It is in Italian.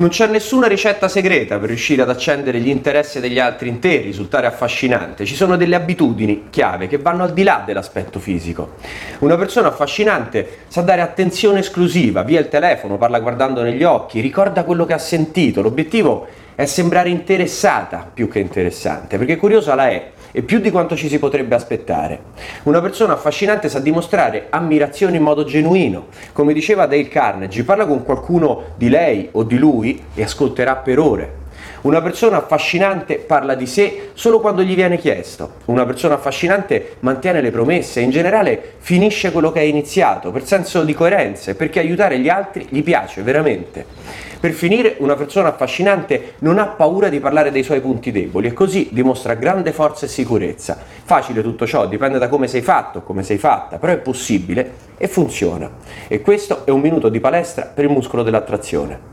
Non c'è nessuna ricetta segreta per riuscire ad accendere gli interessi degli altri in te risultare affascinante. Ci sono delle abitudini chiave che vanno al di là dell'aspetto fisico. Una persona affascinante sa dare attenzione esclusiva, via il telefono, parla guardando negli occhi, ricorda quello che ha sentito. L'obiettivo è sembrare interessata più che interessante, perché curiosa la è e più di quanto ci si potrebbe aspettare. Una persona affascinante sa dimostrare ammirazione in modo genuino. Come diceva Dale Carnegie, parla con qualcuno di lei o di lui e ascolterà per ore. Una persona affascinante parla di sé solo quando gli viene chiesto. Una persona affascinante mantiene le promesse e in generale finisce quello che ha iniziato per senso di coerenza e perché aiutare gli altri gli piace veramente. Per finire, una persona affascinante non ha paura di parlare dei suoi punti deboli e così dimostra grande forza e sicurezza. Facile tutto ciò, dipende da come sei fatto, come sei fatta, però è possibile e funziona. E questo è un minuto di palestra per il muscolo dell'attrazione.